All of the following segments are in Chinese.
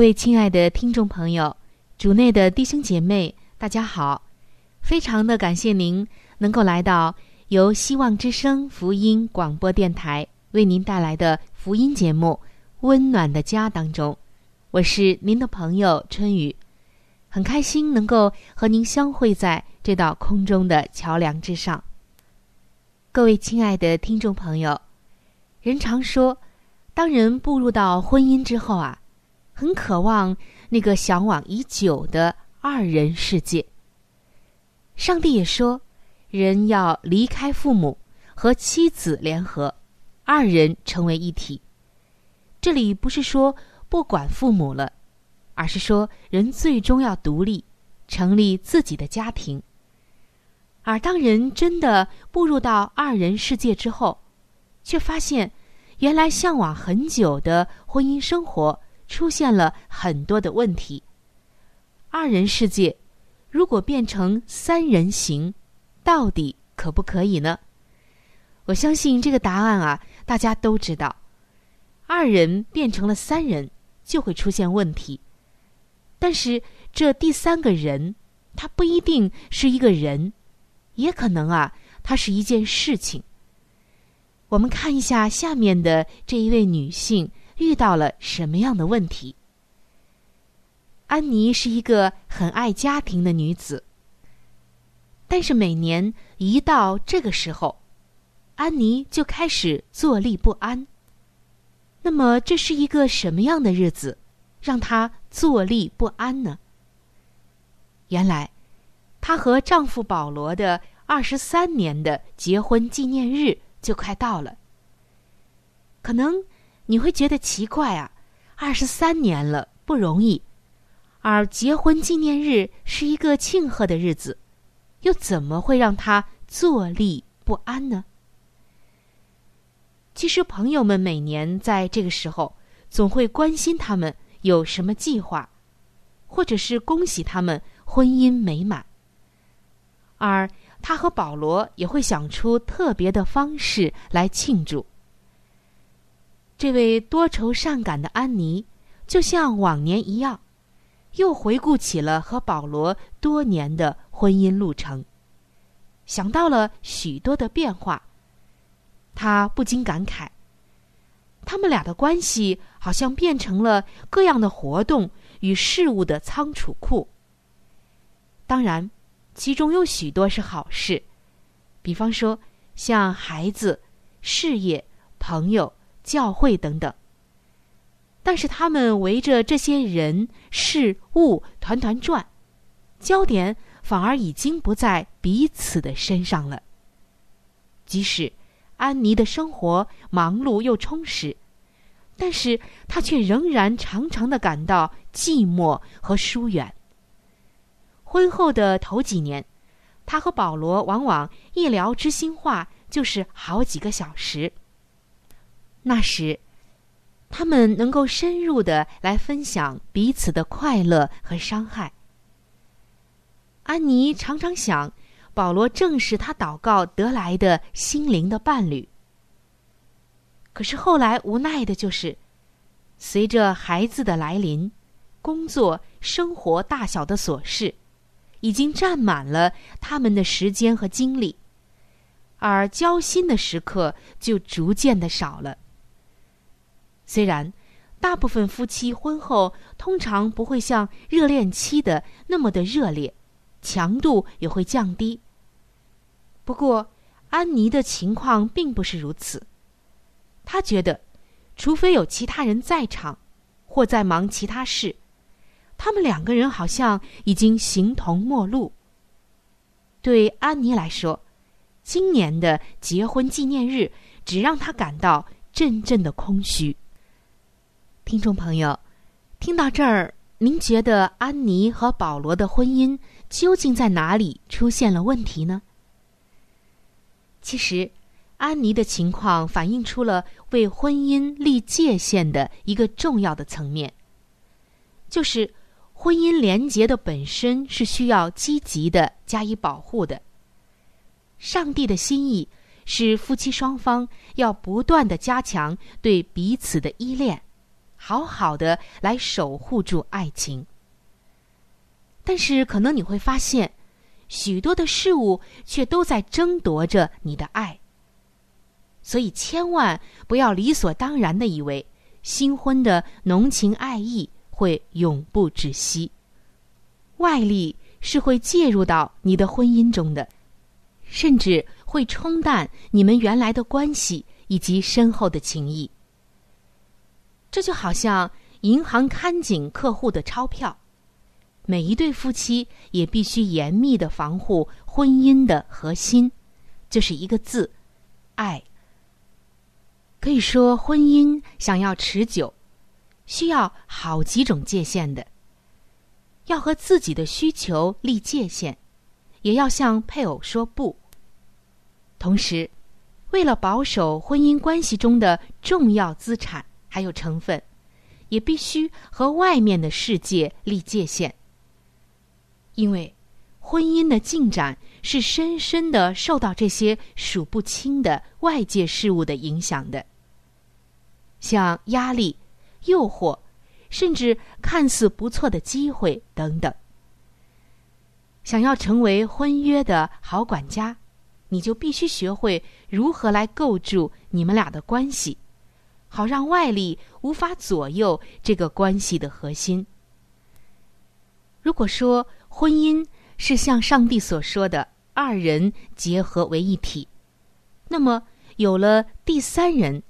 各位亲爱的听众朋友，主内的弟兄姐妹，大家好！非常的感谢您能够来到由希望之声福音广播电台为您带来的福音节目《温暖的家》当中。我是您的朋友春雨，很开心能够和您相会在这道空中的桥梁之上。各位亲爱的听众朋友，人常说，当人步入到婚姻之后啊。很渴望那个向往已久的二人世界。上帝也说，人要离开父母，和妻子联合，二人成为一体。这里不是说不管父母了，而是说人最终要独立，成立自己的家庭。而当人真的步入到二人世界之后，却发现，原来向往很久的婚姻生活。出现了很多的问题。二人世界如果变成三人行，到底可不可以呢？我相信这个答案啊，大家都知道。二人变成了三人，就会出现问题。但是这第三个人，他不一定是一个人，也可能啊，他是一件事情。我们看一下下面的这一位女性。遇到了什么样的问题？安妮是一个很爱家庭的女子，但是每年一到这个时候，安妮就开始坐立不安。那么，这是一个什么样的日子，让她坐立不安呢？原来，她和丈夫保罗的二十三年的结婚纪念日就快到了，可能。你会觉得奇怪啊，二十三年了不容易，而结婚纪念日是一个庆贺的日子，又怎么会让他坐立不安呢？其实朋友们每年在这个时候总会关心他们有什么计划，或者是恭喜他们婚姻美满，而他和保罗也会想出特别的方式来庆祝。这位多愁善感的安妮，就像往年一样，又回顾起了和保罗多年的婚姻路程，想到了许多的变化。她不禁感慨：他们俩的关系好像变成了各样的活动与事物的仓储库。当然，其中有许多是好事，比方说像孩子、事业、朋友。教会等等，但是他们围着这些人事物团团转，焦点反而已经不在彼此的身上了。即使安妮的生活忙碌又充实，但是她却仍然常常的感到寂寞和疏远。婚后的头几年，她和保罗往往一聊知心话就是好几个小时。那时，他们能够深入的来分享彼此的快乐和伤害。安妮常常想，保罗正是他祷告得来的心灵的伴侣。可是后来无奈的就是，随着孩子的来临，工作、生活大小的琐事，已经占满了他们的时间和精力，而交心的时刻就逐渐的少了。虽然大部分夫妻婚后通常不会像热恋期的那么的热烈，强度也会降低。不过，安妮的情况并不是如此。她觉得，除非有其他人在场，或在忙其他事，他们两个人好像已经形同陌路。对安妮来说，今年的结婚纪念日只让她感到阵阵的空虚。听众朋友，听到这儿，您觉得安妮和保罗的婚姻究竟在哪里出现了问题呢？其实。安妮的情况反映出了为婚姻立界限的一个重要的层面，就是婚姻连结的本身是需要积极的加以保护的。上帝的心意是夫妻双方要不断的加强对彼此的依恋，好好的来守护住爱情。但是可能你会发现，许多的事物却都在争夺着你的爱。所以，千万不要理所当然的以为新婚的浓情爱意会永不止息。外力是会介入到你的婚姻中的，甚至会冲淡你们原来的关系以及深厚的情谊。这就好像银行看紧客户的钞票，每一对夫妻也必须严密的防护婚姻的核心，就是一个字：爱。可以说，婚姻想要持久，需要好几种界限的。要和自己的需求立界限，也要向配偶说不。同时，为了保守婚姻关系中的重要资产还有成分，也必须和外面的世界立界限。因为，婚姻的进展是深深的受到这些数不清的外界事物的影响的。像压力、诱惑，甚至看似不错的机会等等。想要成为婚约的好管家，你就必须学会如何来构筑你们俩的关系，好让外力无法左右这个关系的核心。如果说婚姻是像上帝所说的二人结合为一体，那么有了第三人。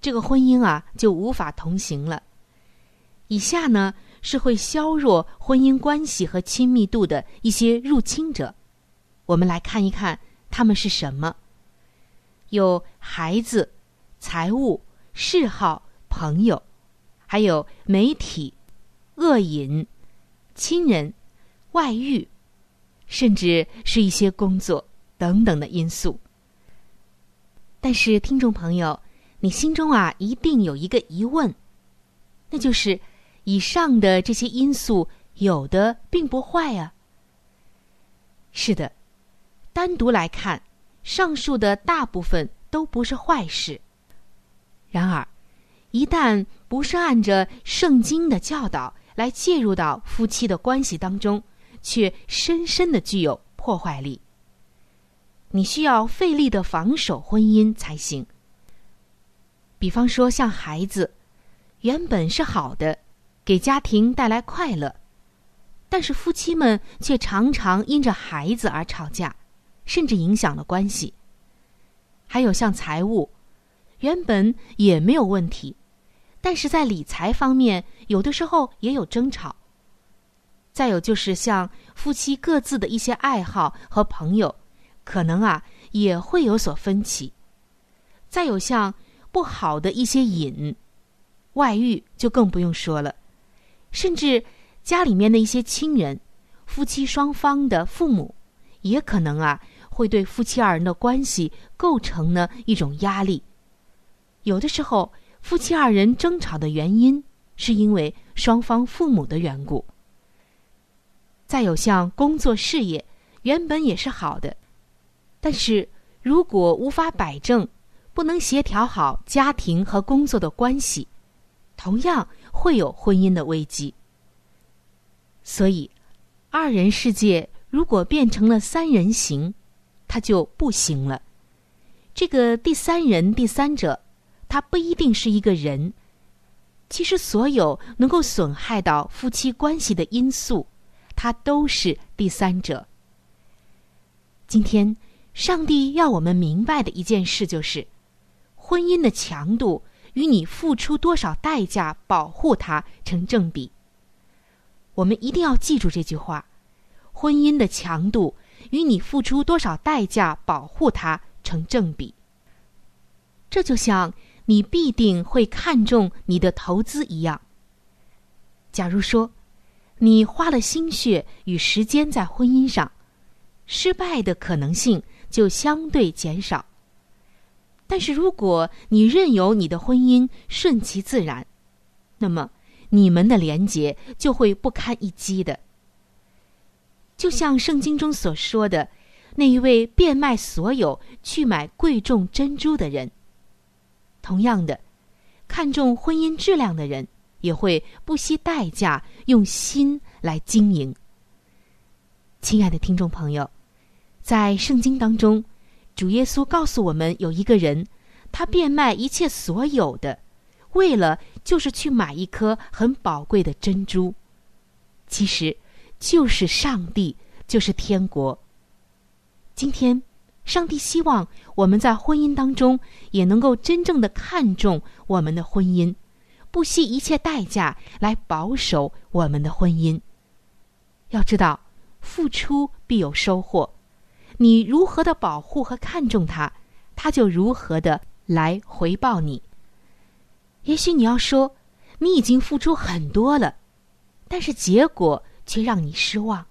这个婚姻啊，就无法同行了。以下呢是会削弱婚姻关系和亲密度的一些入侵者，我们来看一看他们是什么：有孩子、财务、嗜好、朋友，还有媒体、恶瘾、亲人、外遇，甚至是一些工作等等的因素。但是，听众朋友。你心中啊，一定有一个疑问，那就是以上的这些因素有的并不坏啊。是的，单独来看，上述的大部分都不是坏事。然而，一旦不是按着圣经的教导来介入到夫妻的关系当中，却深深的具有破坏力。你需要费力的防守婚姻才行。比方说，像孩子，原本是好的，给家庭带来快乐，但是夫妻们却常常因着孩子而吵架，甚至影响了关系。还有像财务，原本也没有问题，但是在理财方面，有的时候也有争吵。再有就是像夫妻各自的一些爱好和朋友，可能啊也会有所分歧。再有像。不好的一些瘾，外遇就更不用说了，甚至家里面的一些亲人，夫妻双方的父母，也可能啊会对夫妻二人的关系构成呢一种压力。有的时候，夫妻二人争吵的原因是因为双方父母的缘故。再有像工作事业，原本也是好的，但是如果无法摆正，不能协调好家庭和工作的关系，同样会有婚姻的危机。所以，二人世界如果变成了三人行，它就不行了。这个第三人、第三者，他不一定是一个人。其实，所有能够损害到夫妻关系的因素。他都是第三者。今天，上帝要我们明白的一件事就是，婚姻的强度与你付出多少代价保护它成正比。我们一定要记住这句话：婚姻的强度与你付出多少代价保护它成正比。这就像你必定会看重你的投资一样。假如说。你花了心血与时间在婚姻上，失败的可能性就相对减少。但是，如果你任由你的婚姻顺其自然，那么你们的连结就会不堪一击的。就像圣经中所说的，那一位变卖所有去买贵重珍珠的人，同样的，看重婚姻质量的人。也会不惜代价用心来经营。亲爱的听众朋友，在圣经当中，主耶稣告诉我们，有一个人，他变卖一切所有的，为了就是去买一颗很宝贵的珍珠，其实就是上帝，就是天国。今天，上帝希望我们在婚姻当中也能够真正的看重我们的婚姻。不惜一切代价来保守我们的婚姻。要知道，付出必有收获。你如何的保护和看重它，它就如何的来回报你。也许你要说，你已经付出很多了，但是结果却让你失望。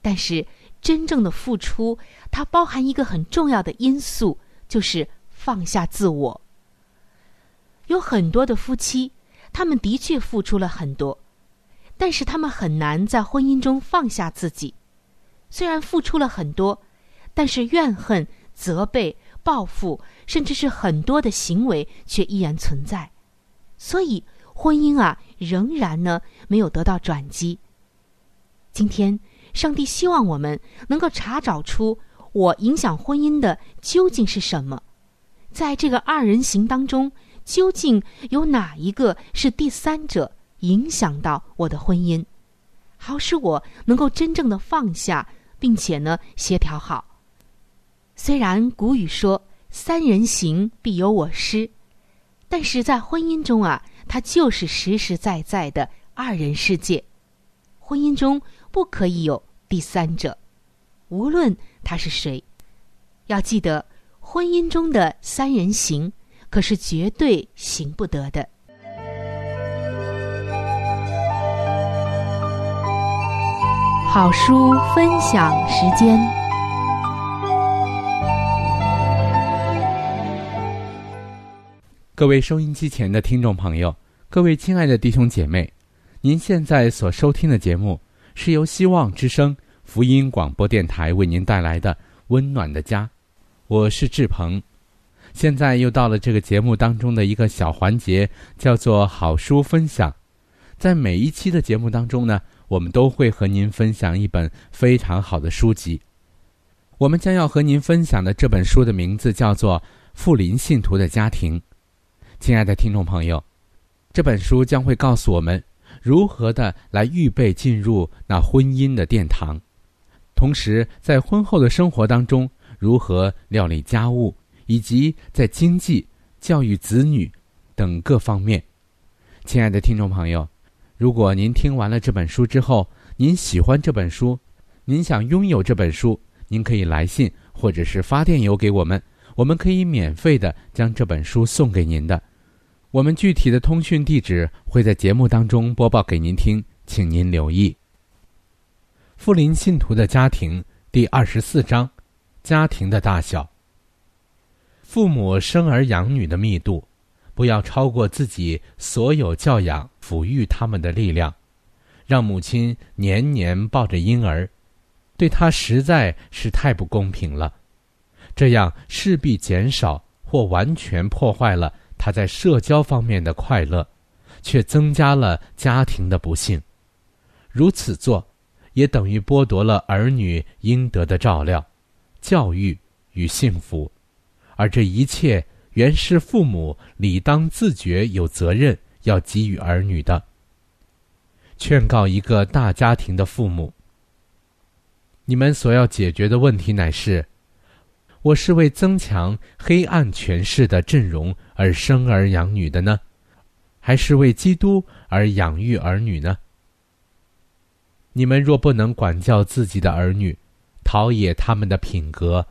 但是，真正的付出，它包含一个很重要的因素，就是放下自我。有很多的夫妻，他们的确付出了很多，但是他们很难在婚姻中放下自己。虽然付出了很多，但是怨恨、责备、报复，甚至是很多的行为却依然存在。所以婚姻啊，仍然呢没有得到转机。今天，上帝希望我们能够查找出我影响婚姻的究竟是什么，在这个二人行当中。究竟有哪一个是第三者影响到我的婚姻，好使我能够真正的放下，并且呢协调好。虽然古语说“三人行必有我师”，但是在婚姻中啊，它就是实实在在的二人世界。婚姻中不可以有第三者，无论他是谁。要记得，婚姻中的三人行。可是绝对行不得的。好书分享时间，各位收音机前的听众朋友，各位亲爱的弟兄姐妹，您现在所收听的节目是由希望之声福音广播电台为您带来的《温暖的家》，我是志鹏。现在又到了这个节目当中的一个小环节，叫做好书分享。在每一期的节目当中呢，我们都会和您分享一本非常好的书籍。我们将要和您分享的这本书的名字叫做《富林信徒的家庭》。亲爱的听众朋友，这本书将会告诉我们如何的来预备进入那婚姻的殿堂，同时在婚后的生活当中如何料理家务。以及在经济、教育子女等各方面，亲爱的听众朋友，如果您听完了这本书之后，您喜欢这本书，您想拥有这本书，您可以来信或者是发电邮给我们，我们可以免费的将这本书送给您的。我们具体的通讯地址会在节目当中播报给您听，请您留意。富林信徒的家庭第二十四章：家庭的大小。父母生儿养女的密度，不要超过自己所有教养、抚育他们的力量，让母亲年年抱着婴儿，对他实在是太不公平了。这样势必减少或完全破坏了他在社交方面的快乐，却增加了家庭的不幸。如此做，也等于剥夺了儿女应得的照料、教育与幸福，而这一切原是父母理当自觉有责任要给予儿女的。劝告一个大家庭的父母：你们所要解决的问题乃是。我是为增强黑暗权势的阵容而生儿养女的呢，还是为基督而养育儿女呢？你们若不能管教自己的儿女，陶冶他们的品格，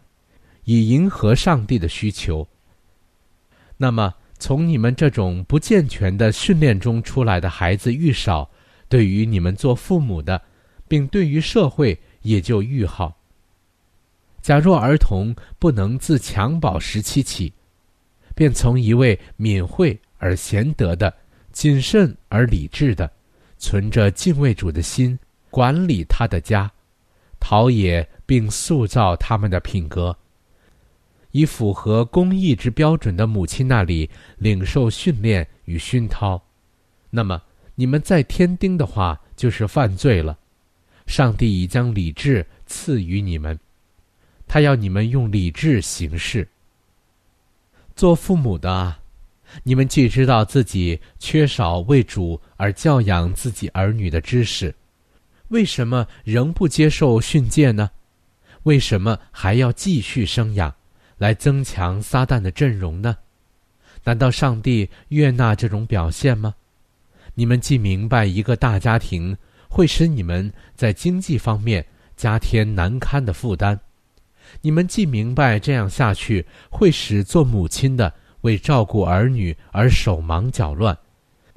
以迎合上帝的需求，那么从你们这种不健全的训练中出来的孩子愈少，对于你们做父母的，并对于社会也就愈好。假若儿童不能自襁褓时期起，便从一位敏慧而贤德的、谨慎而理智的、存着敬畏主的心管理他的家，陶冶并塑造他们的品格，以符合公义之标准的母亲那里领受训练与熏陶，那么你们再添丁的话就是犯罪了。上帝已将理智赐予你们。他要你们用理智行事。做父母的，你们既知道自己缺少为主而教养自己儿女的知识，为什么仍不接受训诫呢？为什么还要继续生养，来增强撒旦的阵容呢？难道上帝悦纳这种表现吗？你们既明白一个大家庭会使你们在经济方面加添难堪的负担。你们既明白这样下去会使做母亲的为照顾儿女而手忙脚乱，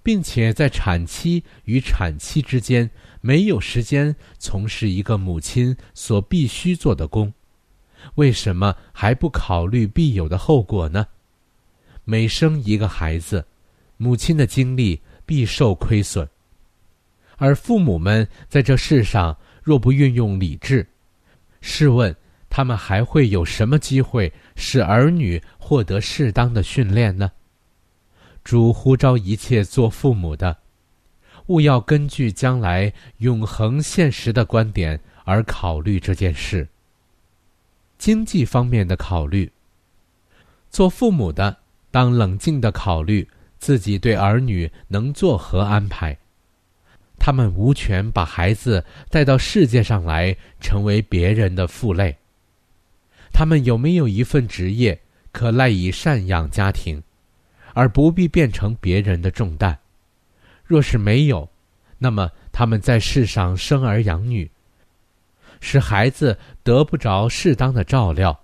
并且在产期与产期之间没有时间从事一个母亲所必须做的工，为什么还不考虑必有的后果呢？每生一个孩子，母亲的精力必受亏损，而父母们在这世上若不运用理智，试问？他们还会有什么机会使儿女获得适当的训练呢？主呼召一切做父母的，勿要根据将来永恒现实的观点而考虑这件事。经济方面的考虑，做父母的当冷静的考虑自己对儿女能作何安排。他们无权把孩子带到世界上来，成为别人的负累。他们有没有一份职业可赖以赡养家庭，而不必变成别人的重担？若是没有，那么他们在世上生儿养女，使孩子得不着适当的照料，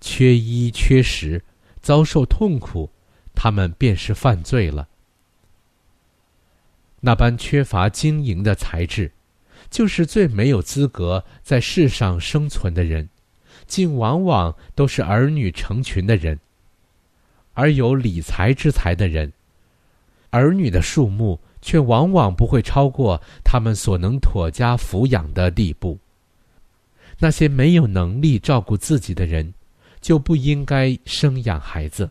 缺衣缺食，遭受痛苦，他们便是犯罪了。那般缺乏经营的才智，就是最没有资格在世上生存的人。竟往往都是儿女成群的人，而有理财之才的人，儿女的数目却往往不会超过他们所能妥家抚养的地步。那些没有能力照顾自己的人，就不应该生养孩子。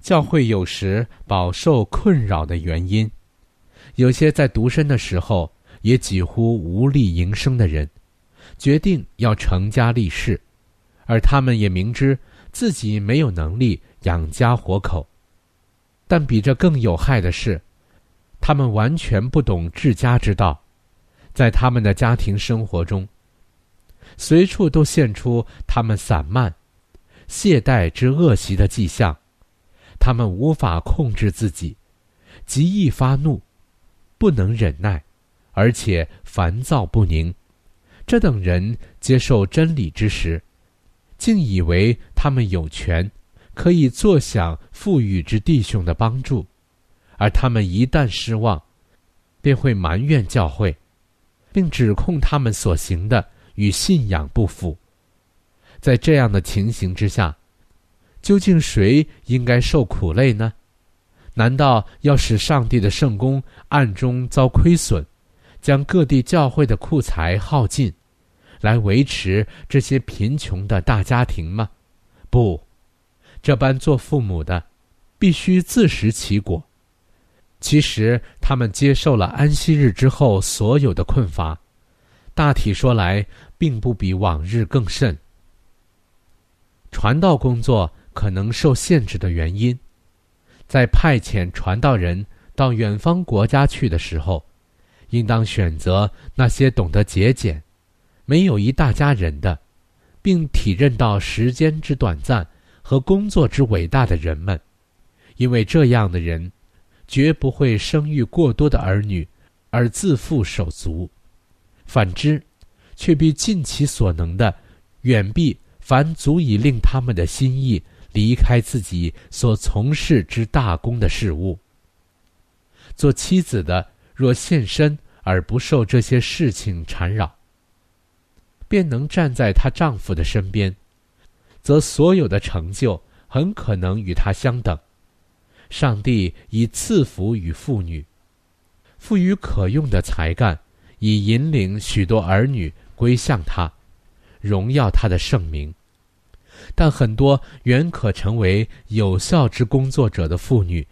教会有时饱受困扰的原因，有些在独身的时候也几乎无力营生的人。决定要成家立室，而他们也明知自己没有能力养家活口。但比这更有害的是，他们完全不懂治家之道，在他们的家庭生活中，随处都现出他们散漫、懈怠之恶习的迹象。他们无法控制自己，极易发怒，不能忍耐，而且烦躁不宁。这等人接受真理之时，竟以为他们有权，可以坐享富裕之弟兄的帮助，而他们一旦失望，便会埋怨教会，并指控他们所行的与信仰不符。在这样的情形之下，究竟谁应该受苦累呢？难道要使上帝的圣功暗中遭亏损，将各地教会的库财耗尽，来维持这些贫穷的大家庭吗？不，这般做父母的，必须自食其果。其实他们接受了安息日之后所有的困乏，大体说来，并不比往日更甚。传道工作可能受限制的原因。在派遣传道人到远方国家去的时候，应当选择那些懂得节俭、没有一大家人的，并体认到时间之短暂和工作之伟大的人们，因为这样的人绝不会生育过多的儿女而自负手足；反之，却必尽其所能的远避凡足以令他们的心意。离开自己所从事之大功的事物。做妻子的若现身而不受这些事情缠扰，便能站在她丈夫的身边，则所有的成就很可能与她相等。上帝以赐福与妇女，赋予可用的才干，以引领许多儿女归向他，荣耀他的圣名。但很多原可成为有效之工作者的妇女，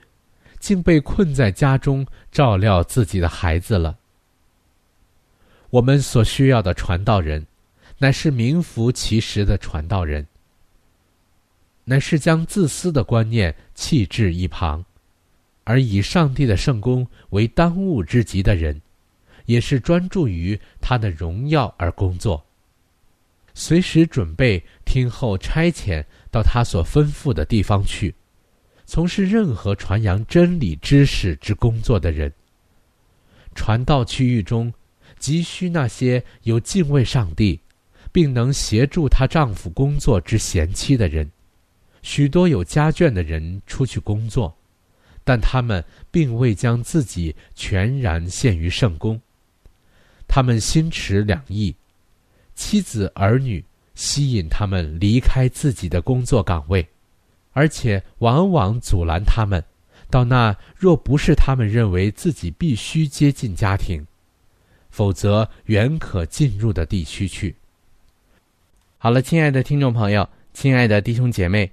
竟被困在家中照料自己的孩子了。我们所需要的传道人，乃是名副其实的传道人，乃是将自私的观念弃置一旁，而以上帝的圣功为当务之急的人，也是专注于他的荣耀而工作。随时准备听候差遣到他所吩咐的地方去，从事任何传扬真理知识之工作的人。传道区域中，急需那些有敬畏上帝，并能协助她丈夫工作之贤妻的人。许多有家眷的人出去工作，但他们并未将自己全然献于圣公。他们心持两意。妻子儿女吸引他们离开自己的工作岗位，而且往往阻拦他们到那若不是他们认为自己必须接近家庭，否则远可进入的地区去。好了，亲爱的听众朋友，亲爱的弟兄姐妹，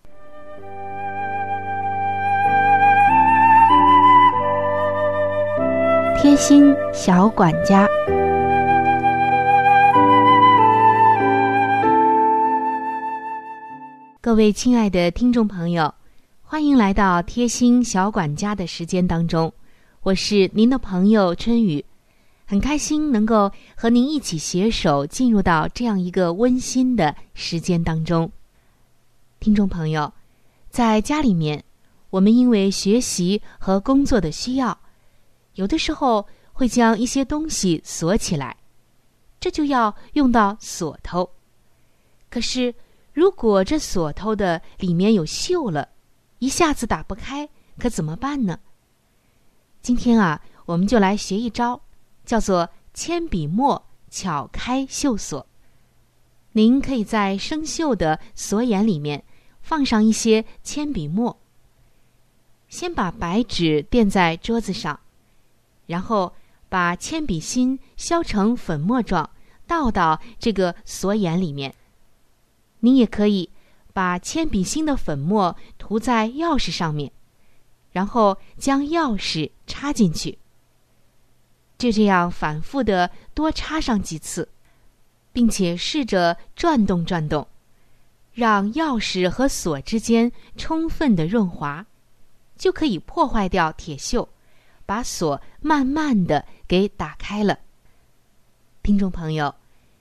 贴心小管家，各位亲爱的听众朋友。欢迎来到贴心小管家的时间当中，我是您的朋友春雨，很开心能够和您一起携手进入到这样一个温馨的时间当中。听众朋友，在家里面，我们因为学习和工作的需要，有的时候会将一些东西锁起来，这就要用到锁头。可是，如果这锁头的里面有锈了，一下子打不开，可怎么办呢？今天啊，我们就来学一招，叫做铅笔墨巧开锈锁。您可以在生锈的锁眼里面放上一些铅笔墨，先把白纸垫在桌子上，然后把铅笔芯削成粉末状，倒到这个锁眼里面。你也可以。把铅笔芯的粉末涂在钥匙上面，然后将钥匙插进去。就这样反复的多插上几次，并且试着转动转动，让钥匙和锁之间充分的润滑，就可以破坏掉铁锈，把锁慢慢的给打开了。听众朋友，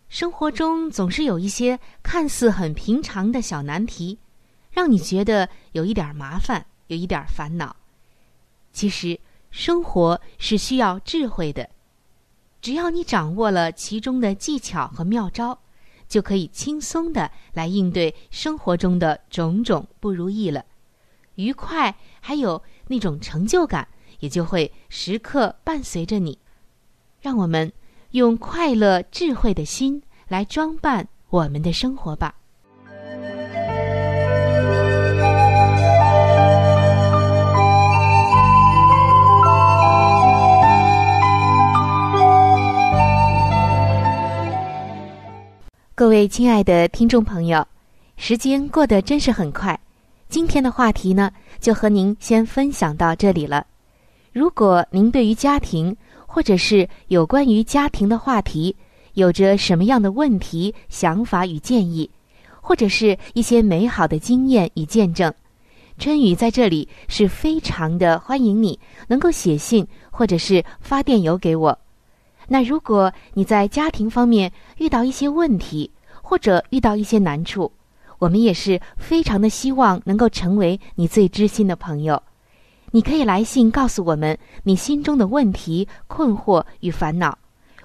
生活中总是有一些看似很平常的小难题，让你觉得有一点麻烦，有一点烦恼。其实，生活是需要智慧的。只要你掌握了其中的技巧和妙招，就可以轻松的来应对生活中的种种不如意了。愉快还有那种成就感，也就会时刻伴随着你。让我们用快乐智慧的心来装扮我们的生活吧。各位亲爱的听众朋友，时间过得真是很快。今天的话题呢，就和您先分享到这里了。如果您对于家庭或者是有关于家庭的话题，有着什么样的问题、想法与建议，或者是一些美好的经验与见证，春雨在这里是非常的欢迎你能够写信或者是发电邮给我。那如果你在家庭方面遇到一些问题，或者遇到一些难处，我们也是非常的希望能够成为你最知心的朋友。你可以来信告诉我们你心中的问题、困惑与烦恼，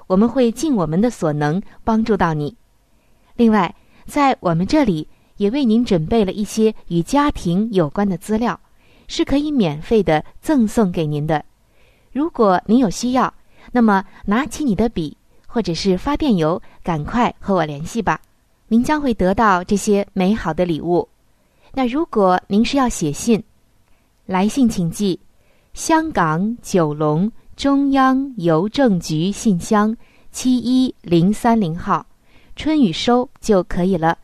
我们会尽我们的所能帮助到你。另外，在我们这里也为您准备了一些与家庭有关的资料，是可以免费的赠送给您的。如果您有需要。那么，拿起你的笔，或者是发电邮，赶快和我联系吧。您将会得到这些美好的礼物。那如果您是要写信，来信请寄香港九龙中央邮政局信箱七一零三零号，春雨收就可以了。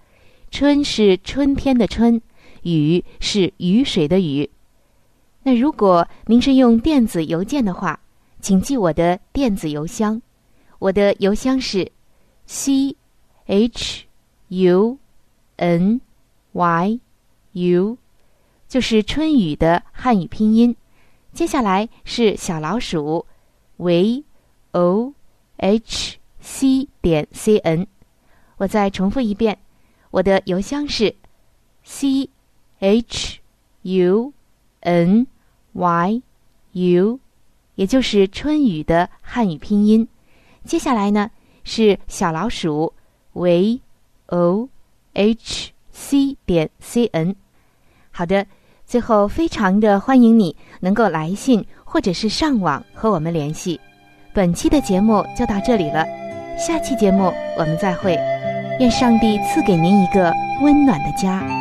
春是春天的春，雨是雨水的雨。那如果您是用电子邮件的话。请记我的电子邮箱，我的邮箱是 c h u n y u，就是春雨的汉语拼音。接下来是小老鼠 v o h c 点 c n。我再重复一遍，我的邮箱是 c h u n y u。也就是春雨的汉语拼音，接下来呢是小老鼠 v o h c 点 c n。好的，最后非常的欢迎你能够来信或者是上网和我们联系。本期的节目就到这里了，下期节目我们再会。愿上帝赐给您一个温暖的家。